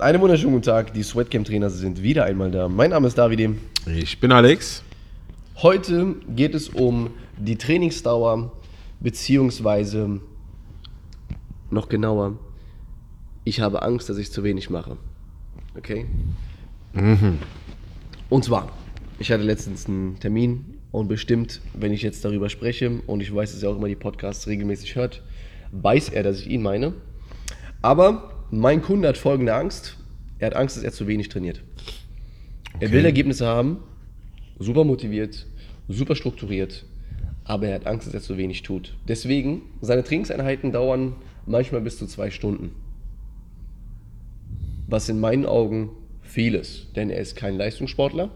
einen wunderschönen guten Tag. Die Sweatcamp-Trainer sind wieder einmal da. Mein Name ist Davide. Ich bin Alex. Heute geht es um die Trainingsdauer, beziehungsweise noch genauer, ich habe Angst, dass ich zu wenig mache. Okay? Und zwar, ich hatte letztens einen Termin und bestimmt, wenn ich jetzt darüber spreche, und ich weiß, dass er auch immer die Podcasts regelmäßig hört, weiß er, dass ich ihn meine. Aber mein Kunde hat folgende Angst. Er hat Angst, dass er zu wenig trainiert. Er will Ergebnisse haben, super motiviert, super strukturiert, aber er hat Angst, dass er zu wenig tut. Deswegen, seine Trainingseinheiten dauern manchmal bis zu zwei Stunden. Was in meinen Augen viel ist, denn er ist kein Leistungssportler.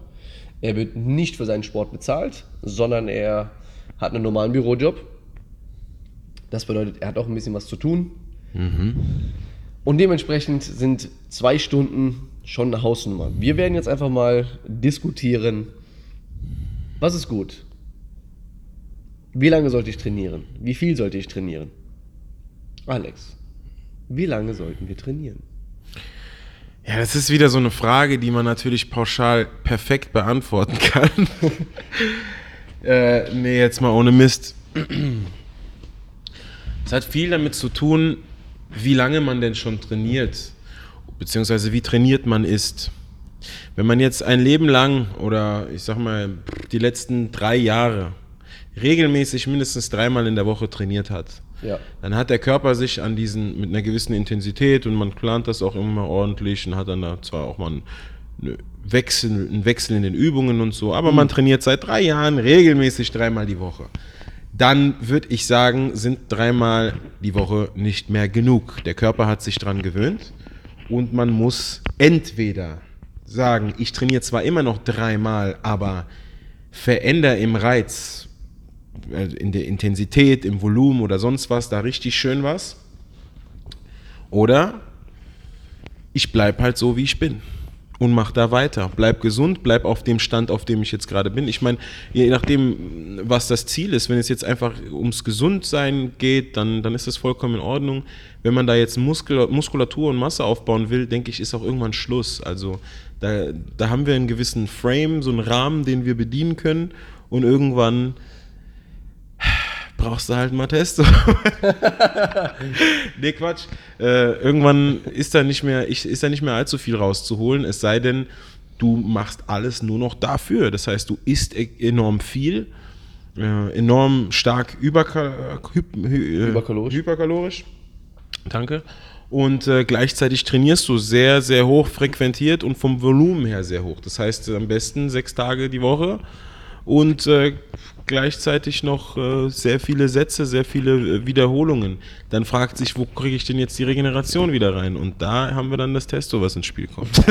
Er wird nicht für seinen Sport bezahlt, sondern er hat einen normalen Bürojob. Das bedeutet, er hat auch ein bisschen was zu tun. Und dementsprechend sind zwei Stunden schon eine Hausnummer. Wir werden jetzt einfach mal diskutieren, was ist gut? Wie lange sollte ich trainieren? Wie viel sollte ich trainieren? Alex, wie lange sollten wir trainieren? Ja, das ist wieder so eine Frage, die man natürlich pauschal perfekt beantworten kann. äh, nee, jetzt mal ohne Mist. Es hat viel damit zu tun, wie lange man denn schon trainiert, beziehungsweise wie trainiert man ist. Wenn man jetzt ein Leben lang oder ich sag mal die letzten drei Jahre regelmäßig mindestens dreimal in der Woche trainiert hat, Ja. dann hat der Körper sich an diesen mit einer gewissen Intensität und man plant das auch immer ordentlich und hat dann da zwar auch mal einen, eine Wechsel, einen Wechsel in den Übungen und so, aber man trainiert seit drei Jahren regelmäßig dreimal die Woche. Dann würde ich sagen, sind dreimal die Woche nicht mehr genug. Der Körper hat sich dran gewöhnt und man muss entweder sagen, ich trainiere zwar immer noch dreimal, aber verändere im Reiz, äh, in der Intensität, im Volumen oder sonst was, da richtig schön was. Oder ich bleibe halt so, wie ich bin und mach da weiter. Bleib gesund, bleib auf dem Stand, auf dem ich jetzt gerade bin. Ich meine, je nachdem, was das Ziel ist, wenn es jetzt einfach ums Gesundsein geht, dann, dann ist das vollkommen in Ordnung. Wenn man da jetzt Muskel, Muskulatur und Masse aufbauen will, denke ich, ist auch irgendwann Schluss. Also da, da haben wir einen gewissen Frame, so einen Rahmen, den wir bedienen können und irgendwann brauchst du halt mal Testo. nee, Quatsch. Äh, irgendwann ist da, nicht mehr, ich, ist da nicht mehr allzu viel rauszuholen, es sei denn, du machst alles nur noch dafür. Das heißt, du isst e- enorm viel, äh, enorm stark überka äh, Hyperkalorisch. hyperkalorisch. Danke. Und äh, gleichzeitig trainierst du sehr, sehr hoch frequentiert und vom Volumen her sehr hoch. Das heißt, am besten sechs Tage die Woche und äh, gleichzeitig noch äh, sehr viele Sätze, sehr viele äh, Wiederholungen. Dann fragt sich, wo kriege ich denn jetzt die Regeneration wieder rein? Und da haben wir dann das Testo, was ins Spiel kommt.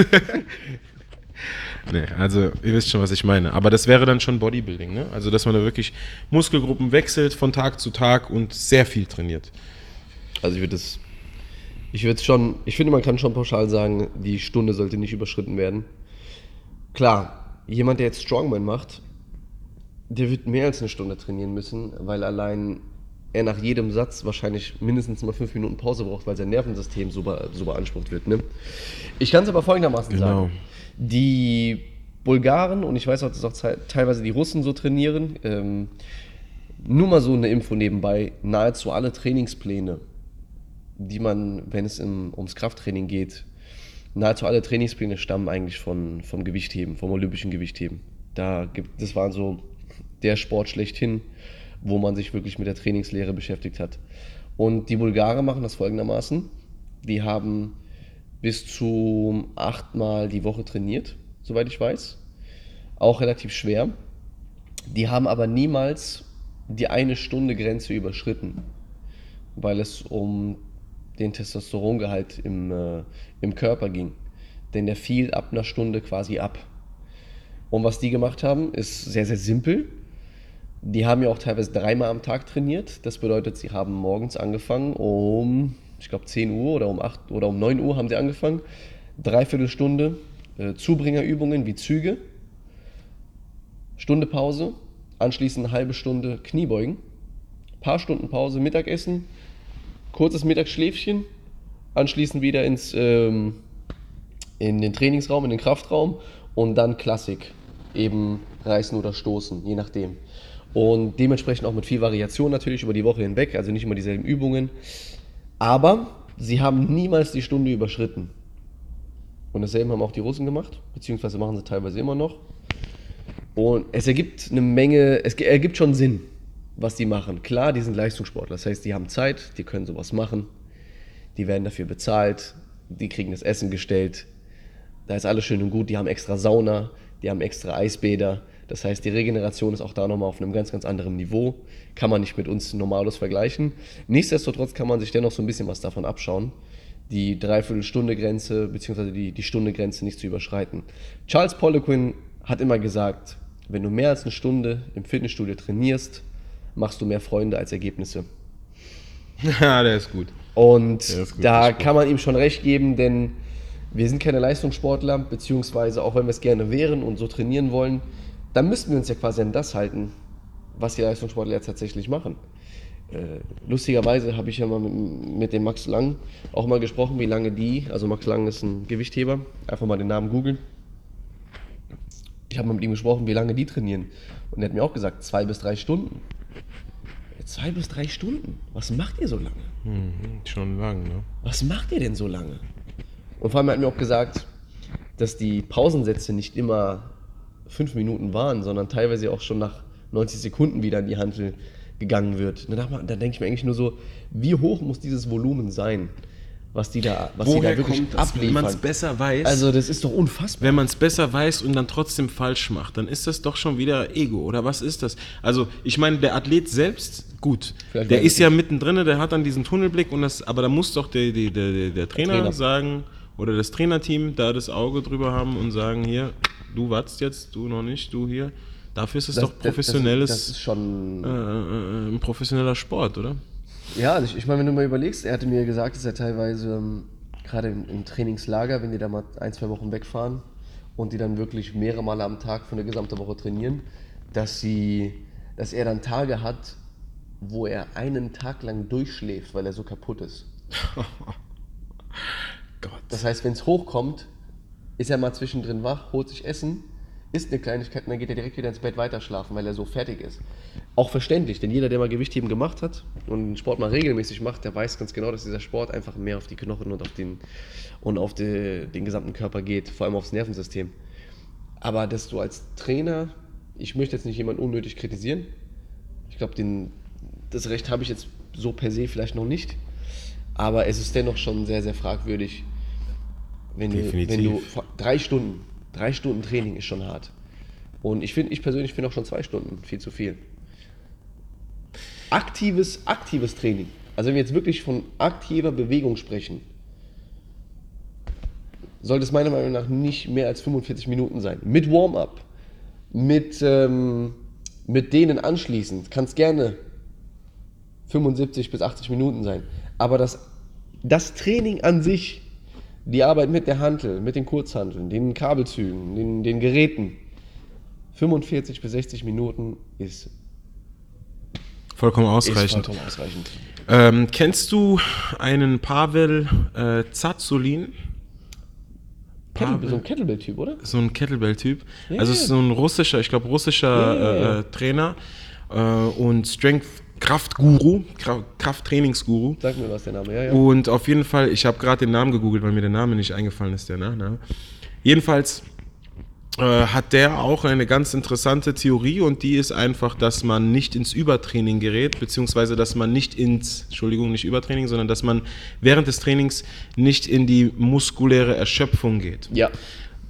nee, also ihr wisst schon, was ich meine. Aber das wäre dann schon Bodybuilding, ne? Also dass man da wirklich Muskelgruppen wechselt von Tag zu Tag und sehr viel trainiert. Also ich würde es, ich würde es schon, ich finde, man kann schon pauschal sagen, die Stunde sollte nicht überschritten werden. Klar, jemand, der jetzt Strongman macht, der wird mehr als eine Stunde trainieren müssen, weil allein er nach jedem Satz wahrscheinlich mindestens mal fünf Minuten Pause braucht, weil sein Nervensystem so, be so beansprucht wird. Ne? Ich kann es aber folgendermaßen Genau. sagen. Die Bulgaren und ich weiß auch, dass auch te- teilweise die Russen so trainieren, ähm, nur mal so eine Info nebenbei, nahezu alle Trainingspläne, die man, wenn es im, ums Krafttraining geht, nahezu alle Trainingspläne stammen eigentlich von, vom Gewichtheben, vom olympischen Gewichtheben. Da gibt, das war so der Sport schlechthin, wo man sich wirklich mit der Trainingslehre beschäftigt hat. Und die Bulgaren machen das folgendermaßen. Die haben bis zu achtmal die Woche trainiert, soweit ich weiß. Auch relativ schwer. Die haben aber niemals die eine Stunde Grenze überschritten, weil es um den Testosterongehalt im, äh, im Körper ging. Denn der fiel ab einer Stunde quasi ab. Und was die gemacht haben, ist sehr, sehr simpel. Die haben ja auch teilweise dreimal am Tag trainiert. Das bedeutet, sie haben morgens angefangen um, ich glaube, 10 Uhr oder um 8 oder um 9 Uhr haben sie angefangen. Dreiviertel Stunde äh, Zubringerübungen wie Züge. Stunde Pause, anschließend eine halbe Stunde Kniebeugen. Paar Stunden Pause, Mittagessen, kurzes Mittagsschläfchen, anschließend wieder ins, ähm, in den Trainingsraum, in den Kraftraum und dann Klassik, eben reißen oder stoßen, je nachdem. Und dementsprechend auch mit viel Variation natürlich über die Woche hinweg, also nicht immer dieselben Übungen. Aber sie haben niemals die Stunde überschritten. Und dasselbe haben auch die Russen gemacht, beziehungsweise machen sie teilweise immer noch. Und es ergibt eine Menge, es ergibt schon Sinn, was die machen. Klar, die sind Leistungssportler, das heißt, die haben Zeit, die können sowas machen, die werden dafür bezahlt, die kriegen das Essen gestellt, da ist alles schön und gut, die haben extra Sauna, die haben extra Eisbäder, das heißt, die Regeneration ist auch da nochmal auf einem ganz, ganz anderen Niveau, kann man nicht mit uns normalos vergleichen. Nichtsdestotrotz kann man sich dennoch so ein bisschen was davon abschauen die Dreiviertelstunde-Grenze bzw. Die, die Stunde-Grenze nicht zu überschreiten. Charles Poliquin hat immer gesagt, wenn du mehr als eine Stunde im Fitnessstudio trainierst, machst du mehr Freunde als Ergebnisse. Ja, der ist gut. Und ist gut, da kann man ihm schon recht geben, denn wir sind keine Leistungssportler, beziehungsweise auch wenn wir es gerne wären und so trainieren wollen, dann müssten wir uns ja quasi an das halten, was die Leistungssportler jetzt tatsächlich machen. Äh, lustigerweise habe ich ja mal mit, mit dem Max Lang auch mal gesprochen, wie lange die, also Max Lang ist ein Gewichtheber, einfach mal den Namen googeln. Ich habe mal mit ihm gesprochen, wie lange die trainieren. Und er hat mir auch gesagt, zwei bis drei Stunden. Zwei bis drei Stunden? Was macht ihr so lange? Mhm, schon lang, ne? Was macht ihr denn so lange? Und vor allem hat mir auch gesagt, dass die Pausensätze nicht immer fünf Minuten waren, sondern teilweise auch schon nach 90 Sekunden wieder in die Handel gegangen wird. Da, da denke ich mir eigentlich nur so, wie hoch muss dieses Volumen sein, was die da, was die da wirklich das, wenn man es abliefern? besser weiß? Also das ist doch unfassbar. wenn man es besser weiß und dann trotzdem falsch macht, dann ist das doch schon wieder Ego, oder was ist das? Also, ich meine, der Athlet selbst, gut, Vielleicht der ist ja mittendrin, der hat dann diesen Tunnelblick, und das, aber da muss doch der, der, der, der Trainer, Trainer. sagen, oder das Trainerteam da das Auge drüber haben und sagen, hier, du watzt jetzt, du noch nicht, du hier. Dafür ist es Das- doch professionelles, Das, das ist schon. äh, äh, äh, ein professioneller Sport, oder? Ja, also ich, ich meine, wenn du mal überlegst, er hatte mir gesagt, dass er teilweise ähm, gerade im, im Trainingslager, wenn die da mal ein, zwei Wochen wegfahren und die dann wirklich mehrere Male am Tag für eine gesamte Woche trainieren, dass sie, dass er dann Tage hat, wo er einen Tag lang durchschläft, weil er so kaputt ist. Gott. Das heißt, wenn es hochkommt, ist er mal zwischendrin wach, holt sich Essen, isst eine Kleinigkeit und dann geht er direkt wieder ins Bett weiterschlafen, weil er so fertig ist. Auch verständlich, denn jeder, der mal Gewichtheben gemacht hat und den Sport mal regelmäßig macht, der weiß ganz genau, dass dieser Sport einfach mehr auf die Knochen und auf den, und auf die, den gesamten Körper geht, vor allem aufs Nervensystem. Aber dass du als Trainer, ich möchte jetzt nicht jemanden unnötig kritisieren, ich glaube, das Recht habe ich jetzt so per se vielleicht noch nicht, aber es ist dennoch schon sehr, sehr fragwürdig, wenn du, wenn Definitiv. du drei Stunden, drei Stunden Training ist schon hart. Und ich finde, ich persönlich finde auch schon zwei Stunden viel zu viel. Aktives, aktives Training. Also wenn wir jetzt wirklich von aktiver Bewegung sprechen, sollte es meiner Meinung nach nicht mehr als 45 Minuten sein. Mit Warm-up, mit, ähm, mit denen anschließend, kann es gerne 75 bis 80 Minuten sein. Aber das, das Training an sich, die Arbeit mit der Hantel, mit den Kurzhanteln, den Kabelzügen, den, den Geräten, 45 bis 60 Minuten ist, Vollkommen ist ausreichend. vollkommen ausreichend. Ähm, kennst du einen Pavel äh, Zazulin? Kettle, so ein Kettlebell-Typ, oder? so ein Kettlebell-Typ. Ja, also ja. es ist so ein russischer, ich glaube russischer Ja, äh, Trainer äh, und Strength Kraftguru, Kra Krafttrainingsguru. Sag mir was der Name, ja, ja. Und auf jeden Fall, ich habe gerade den Namen gegoogelt, weil mir der Name nicht eingefallen ist, der Nachname. Jedenfalls äh, hat der auch eine ganz interessante Theorie und die ist einfach, dass man nicht ins Übertraining gerät, beziehungsweise dass man nicht ins, Entschuldigung, nicht Übertraining, sondern dass man während des Trainings nicht in die muskuläre Erschöpfung geht Ja,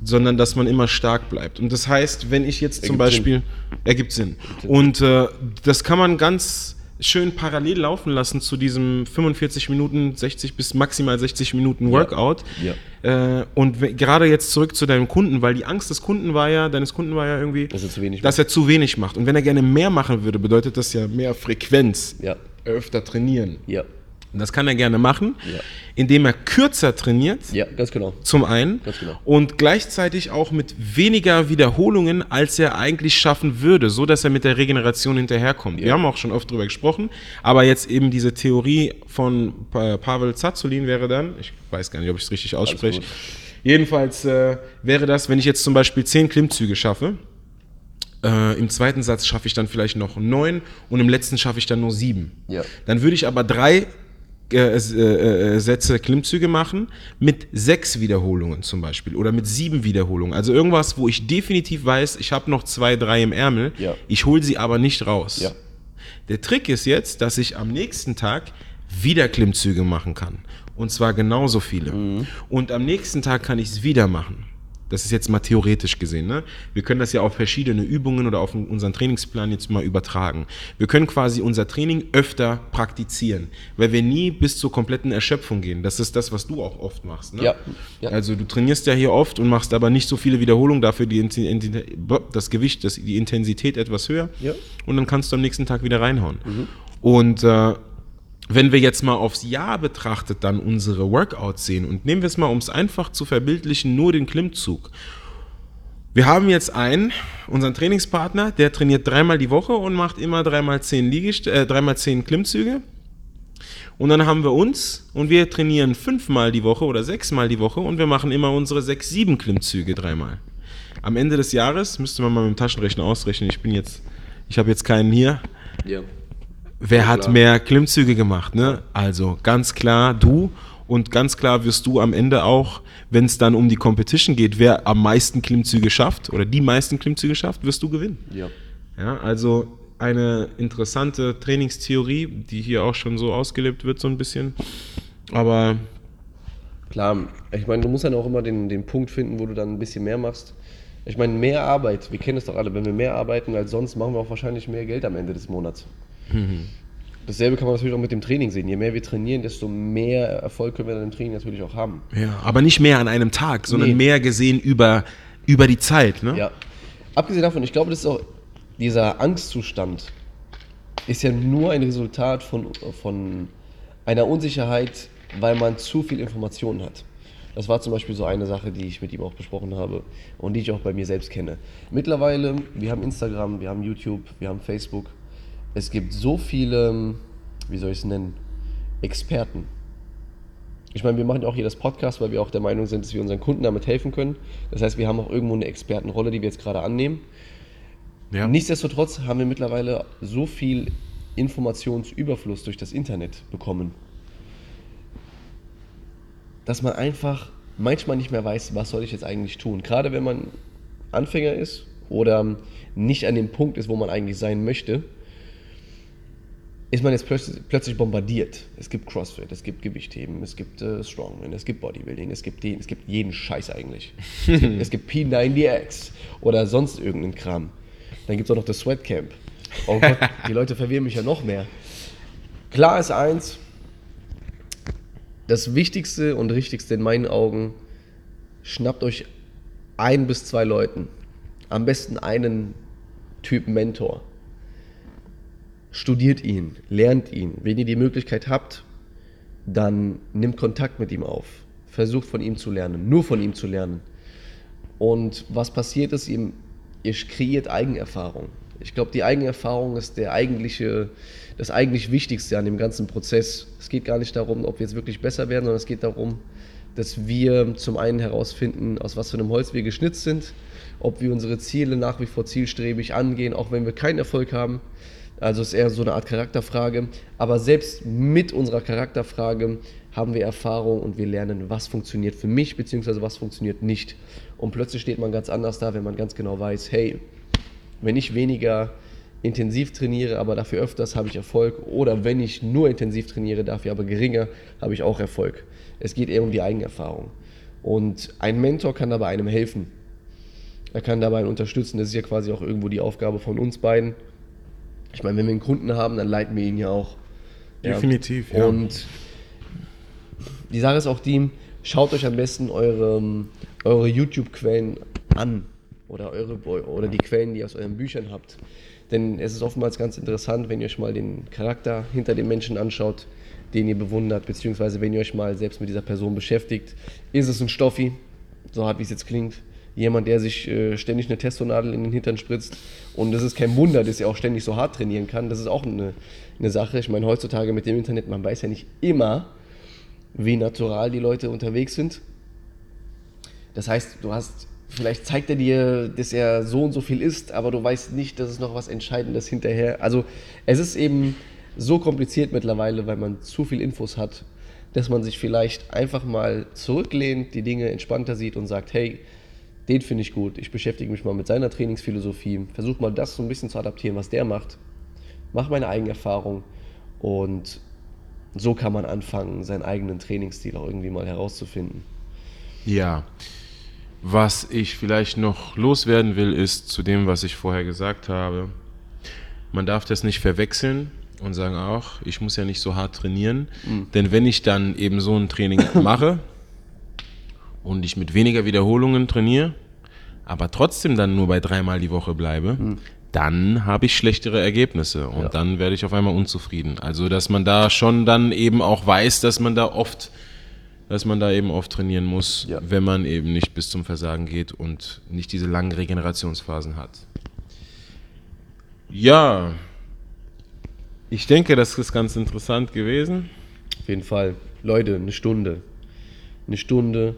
sondern dass man immer stark bleibt. Und das heißt, wenn ich jetzt zum Ergibt Beispiel, ergibt Sinn. Und äh, das kann man ganz schön parallel laufen lassen zu diesem 45 Minuten, 60 bis maximal 60 Minuten Workout. Ja. Äh, und gerade jetzt zurück zu deinem Kunden, weil die Angst des Kunden war ja, deines Kunden war ja irgendwie, Dass er zu wenig dass er zu wenig macht. Und wenn er gerne mehr machen würde, bedeutet das ja mehr Frequenz, ja, öfter trainieren. ja, Und das kann er gerne machen, Ja. indem er kürzer trainiert. ja, ganz genau. Zum einen. Ganz genau. Und gleichzeitig auch mit weniger Wiederholungen, als er eigentlich schaffen würde, so dass er mit der Regeneration hinterherkommt. Wir Ja. haben auch schon oft drüber gesprochen, aber jetzt eben diese Theorie von Pa- Pavel Zazulin wäre dann, ich weiß gar nicht, ob ich es richtig ausspreche. Jedenfalls äh, wäre das, wenn ich jetzt zum Beispiel zehn Klimmzüge schaffe, äh, im zweiten Satz schaffe ich dann vielleicht noch neun und im letzten schaffe ich dann nur sieben. Ja. Dann würde ich aber drei äh, äh, äh, Sätze Klimmzüge machen mit sechs Wiederholungen zum Beispiel oder mit sieben Wiederholungen. Also irgendwas, wo ich definitiv weiß, ich habe noch zwei, drei im Ärmel, Ja. ich hole sie aber nicht raus. Ja. Der Trick ist jetzt, dass ich am nächsten Tag wieder Klimmzüge machen kann. Und zwar genauso viele. Mhm. Und am nächsten Tag kann ich es wieder machen. Das ist jetzt mal theoretisch gesehen. Ne? Wir können das ja auf verschiedene Übungen oder auf unseren Trainingsplan jetzt mal übertragen. Wir können quasi unser Training öfter praktizieren, weil wir nie bis zur kompletten Erschöpfung gehen. Das ist das, was du auch oft machst. Ne? Ja, ja. Also du trainierst ja hier oft und machst aber nicht so viele Wiederholungen, dafür die, das Gewicht, das, die Intensität etwas höher. Ja. Und dann kannst du am nächsten Tag wieder reinhauen. Und äh, wenn wir jetzt mal aufs Jahr betrachtet dann unsere Workouts sehen und nehmen wir es mal, um es einfach zu verbildlichen, nur den Klimmzug. Wir haben jetzt einen, unseren Trainingspartner, der trainiert dreimal die Woche und macht immer dreimal zehn Liegest äh, dreimal zehn Klimmzüge. Und dann haben wir uns und wir trainieren fünfmal die Woche oder sechsmal die Woche und wir machen immer unsere sechs, sieben Klimmzüge dreimal. Am Ende des Jahres müsste man mal mit dem Taschenrechner ausrechnen. Ich bin jetzt, ich habe jetzt keinen hier. Ja. Wer Ja, hat mehr Klimmzüge gemacht, ne? Also ganz klar du und ganz klar wirst du am Ende auch, wenn es dann um die Competition geht, wer am meisten Klimmzüge schafft oder die meisten Klimmzüge schafft, wirst du gewinnen. Ja. Ja, also eine interessante Trainingstheorie, die hier auch schon so ausgelebt wird, so ein bisschen. Aber Klar, ich meine, du musst dann auch immer den, den Punkt finden, wo du dann ein bisschen mehr machst. Ich meine, mehr Arbeit, wir kennen es doch alle, wenn wir mehr arbeiten als sonst, machen wir auch wahrscheinlich mehr Geld am Ende des Monats. Dasselbe kann man natürlich auch mit dem Training sehen. Je mehr wir trainieren, desto mehr Erfolg können wir dann im Training natürlich auch haben. ja, aber nicht mehr an einem Tag, sondern Nee. mehr gesehen über, über die Zeit, ne? Ja. Abgesehen davon, ich glaube, das ist auch dieser Angstzustand ist ja nur ein Resultat von, von einer Unsicherheit, weil man zu viel Informationen hat. Das war zum Beispiel so eine Sache, die ich mit ihm auch besprochen habe und die ich auch bei mir selbst kenne. Mittlerweile, wir haben Instagram, wir haben YouTube, wir haben Facebook. Es gibt so viele, wie soll ich es nennen, Experten. Ich meine, wir machen ja auch hier das Podcast, weil wir auch der Meinung sind, dass wir unseren Kunden damit helfen können. Das heißt, wir haben auch irgendwo eine Expertenrolle, die wir jetzt gerade annehmen. Ja. Nichtsdestotrotz haben wir mittlerweile so viel Informationsüberfluss durch das Internet bekommen, dass man einfach manchmal nicht mehr weiß, was soll ich jetzt eigentlich tun. Gerade wenn man Anfänger ist oder nicht an dem Punkt ist, wo man eigentlich sein möchte, ist man jetzt plötzlich, bombardiert. Es gibt CrossFit, es gibt Gewichtheben, es gibt äh, Strongman, es gibt Bodybuilding, es gibt den, es gibt jeden Scheiß eigentlich. Es gibt, es gibt P90X oder sonst irgendeinen Kram. Dann gibt es auch noch das Sweatcamp. Oh Gott, die Leute verwirren mich ja noch mehr. Klar ist eins, das Wichtigste und Richtigste in meinen Augen, schnappt euch ein bis zwei Leuten. Am besten einen Typ Mentor. Studiert ihn, lernt ihn. Wenn ihr die Möglichkeit habt, dann nimmt Kontakt mit ihm auf. Versucht von ihm zu lernen, nur von ihm zu lernen. Und was passiert ist, ihr, ihr kreiert Eigenerfahrung. Ich glaube, die Eigenerfahrung ist der eigentliche, das eigentlich Wichtigste an dem ganzen Prozess. Es geht gar nicht darum, ob wir jetzt wirklich besser werden, sondern es geht darum, dass wir zum einen herausfinden, aus was für einem Holz wir geschnitzt sind, ob wir unsere Ziele nach wie vor zielstrebig angehen, auch wenn wir keinen Erfolg haben. Also ist eher so eine Art Charakterfrage. Aber selbst mit unserer Charakterfrage haben wir Erfahrung und wir lernen, was funktioniert für mich, beziehungsweise was funktioniert nicht. Und plötzlich steht man ganz anders da, wenn man ganz genau weiß, hey, wenn ich weniger intensiv trainiere, aber dafür öfters, habe ich Erfolg. Oder wenn ich nur intensiv trainiere, dafür aber geringer, habe ich auch Erfolg. Es geht eher um die Eigenerfahrung. Und ein Mentor kann dabei einem helfen. Er kann dabei unterstützen. Das ist ja quasi auch irgendwo die Aufgabe von uns beiden. Ich meine, wenn wir einen Kunden haben, dann leiten wir ihn ja auch. Ja. Definitiv, ja. Und die Sache ist auch die, schaut euch am besten eure, eure YouTube-Quellen an oder, eure, oder die Quellen, die ihr aus euren Büchern habt. Denn es ist oftmals ganz interessant, wenn ihr euch mal den Charakter hinter dem Menschen anschaut, den ihr bewundert, beziehungsweise wenn ihr euch mal selbst mit dieser Person beschäftigt. Ist es ein Stoffi, so hart wie es jetzt klingt, jemand, der sich äh, ständig eine Testonadel in den Hintern spritzt. Und das ist kein Wunder, dass er auch ständig so hart trainieren kann. Das ist auch eine, eine Sache. Ich meine, heutzutage mit dem Internet, man weiß ja nicht immer, wie natural die Leute unterwegs sind. Das heißt, du hast, vielleicht zeigt er dir, dass er so und so viel isst, aber du weißt nicht, dass es noch was Entscheidendes hinterher. Also es ist eben so kompliziert mittlerweile, weil man zu viel Infos hat, dass man sich vielleicht einfach mal zurücklehnt, die Dinge entspannter sieht und sagt, hey, den finde ich gut, ich beschäftige mich mal mit seiner Trainingsphilosophie, versuche mal das so ein bisschen zu adaptieren, was der macht, mache meine eigene Erfahrung und so kann man anfangen, seinen eigenen Trainingsstil auch irgendwie mal herauszufinden. Ja. Was ich vielleicht noch loswerden will, ist zu dem, was ich vorher gesagt habe. Man darf das nicht verwechseln und sagen auch, ich muss ja nicht so hart trainieren. Mhm. Denn wenn ich dann eben so ein Training mache und ich mit weniger Wiederholungen trainiere, aber trotzdem dann nur bei dreimal die Woche bleibe, mhm. dann habe ich schlechtere Ergebnisse und ja. dann werde ich auf einmal unzufrieden. Also, dass man da schon dann eben auch weiß, dass man da oft dass man da eben oft trainieren muss, ja. wenn man eben nicht bis zum Versagen geht und nicht diese langen Regenerationsphasen hat. Ja, ich denke, das ist ganz interessant gewesen. Auf jeden Fall. Leute, eine Stunde. Eine Stunde.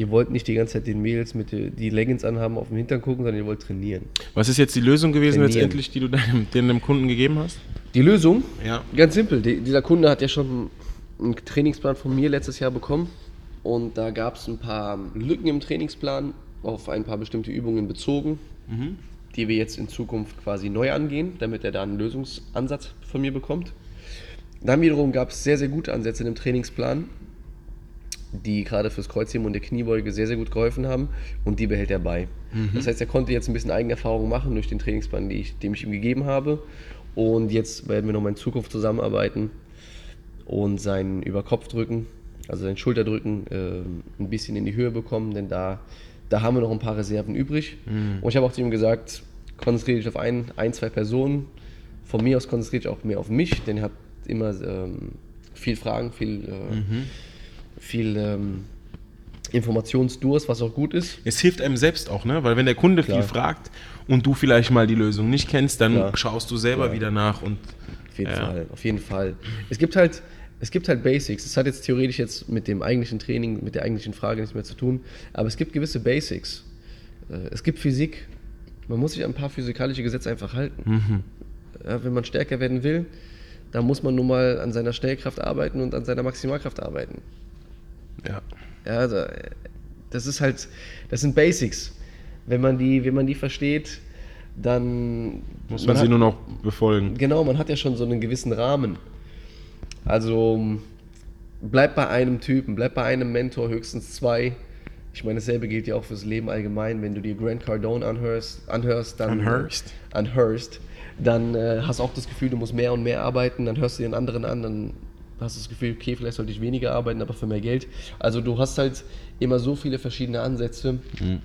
Ihr wollt nicht die ganze Zeit den Mädels mit die Leggings anhaben auf dem Hintern gucken, sondern ihr wollt trainieren. Was ist jetzt die Lösung gewesen trainieren. letztendlich, die du deinem, deinem Kunden gegeben hast? Die Lösung? Ja. Ganz simpel. Die, dieser Kunde hat ja schon einen Trainingsplan von mir letztes Jahr bekommen und da gab es ein paar Lücken im Trainingsplan auf ein paar bestimmte Übungen bezogen, mhm. die wir jetzt in Zukunft quasi neu angehen, damit er da einen Lösungsansatz von mir bekommt. Dann wiederum gab es sehr, sehr gute Ansätze in dem Trainingsplan, die gerade fürs Kreuzheben und der Kniebeuge sehr, sehr gut geholfen haben und die behält er bei. Mhm. Das heißt, er konnte jetzt ein bisschen Eigenerfahrung machen durch den Trainingsplan, den ich, den ich ihm gegeben habe und jetzt werden wir nochmal in Zukunft zusammenarbeiten und sein Überkopfdrücken, also sein Schulterdrücken, äh, ein bisschen in die Höhe bekommen, denn da, da haben wir noch ein paar Reserven übrig. Mhm. Und ich habe auch zu ihm gesagt, konzentriere dich auf ein, ein, zwei Personen. Von mir aus konzentriere dich auch mehr auf mich, denn er hat immer ähm, viel Fragen, viel, äh, mhm. Viel ähm, Informationsdurst, was auch gut ist. Es hilft einem selbst auch, ne? Weil wenn der Kunde Klar. viel fragt und du vielleicht mal die Lösung nicht kennst, dann Klar. schaust du selber Klar. wieder nach und auf jeden ja. Fall, auf jeden Fall. Es gibt halt, es gibt halt Basics. Es hat jetzt theoretisch jetzt mit dem eigentlichen Training, mit der eigentlichen Frage nichts mehr zu tun, aber es gibt gewisse Basics. Äh, es gibt Physik. Man muss sich an ein paar physikalische Gesetze einfach halten. Mhm. Ja, wenn man stärker werden will, dann muss man nun mal an seiner Schnellkraft arbeiten und an seiner Maximalkraft arbeiten. Ja. Ja, also, das ist halt, das sind Basics. Wenn man die, wenn man die versteht, dann muss man, man sie hat, nur noch befolgen. Genau, man hat ja schon so einen gewissen Rahmen. Also bleib bei einem Typen, bleib bei einem Mentor, höchstens zwei. Ich meine, dasselbe gilt ja auch fürs Leben allgemein. Wenn du dir Grant Cardone anhörst, anhörst dann anhörst, anhörst dann äh, hast du auch das Gefühl, du musst mehr und mehr arbeiten. Dann hörst du den anderen an, dann hast das Gefühl, okay, vielleicht sollte ich weniger arbeiten, aber für mehr Geld. Also du hast halt immer so viele verschiedene Ansätze. Mhm.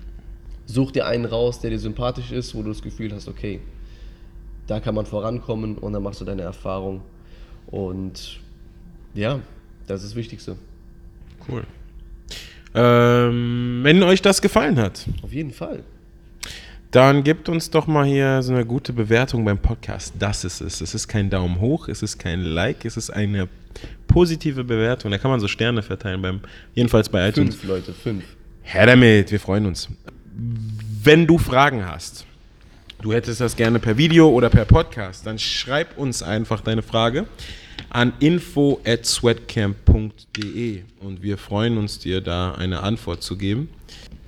Such dir einen raus, der dir sympathisch ist, wo du das Gefühl hast, okay, da kann man vorankommen und dann machst du deine Erfahrung. Und ja, das ist das Wichtigste. Cool. Ähm, wenn euch das gefallen hat. Auf jeden Fall. Dann gebt uns doch mal hier so eine gute Bewertung beim Podcast. Das ist es. Es ist kein Daumen hoch, es ist kein Like, es ist eine positive Bewertung. Da kann man so Sterne verteilen, beim, jedenfalls bei iTunes. Fünf Leute, fünf. Her damit, wir freuen uns. Wenn du Fragen hast, du hättest das gerne per Video oder per Podcast, dann schreib uns einfach deine Frage an info at sweatcamp.de und wir freuen uns, dir da eine Antwort zu geben.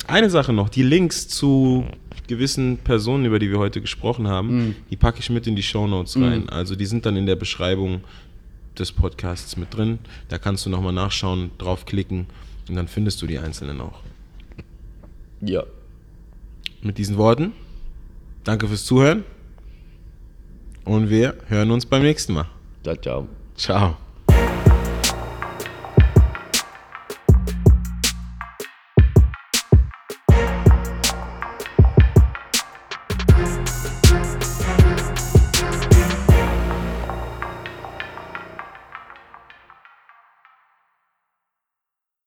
Eine Sache noch, die Links zu gewissen Personen, über die wir heute gesprochen haben, mm. die packe ich mit in die Show Notes rein. Mm. Also die sind dann in der Beschreibung des Podcasts mit drin. Da kannst du nochmal nachschauen, draufklicken und dann findest du die einzelnen auch. Ja. Mit diesen Worten, danke fürs Zuhören und wir hören uns beim nächsten Mal. Ciao, ciao. Ciao.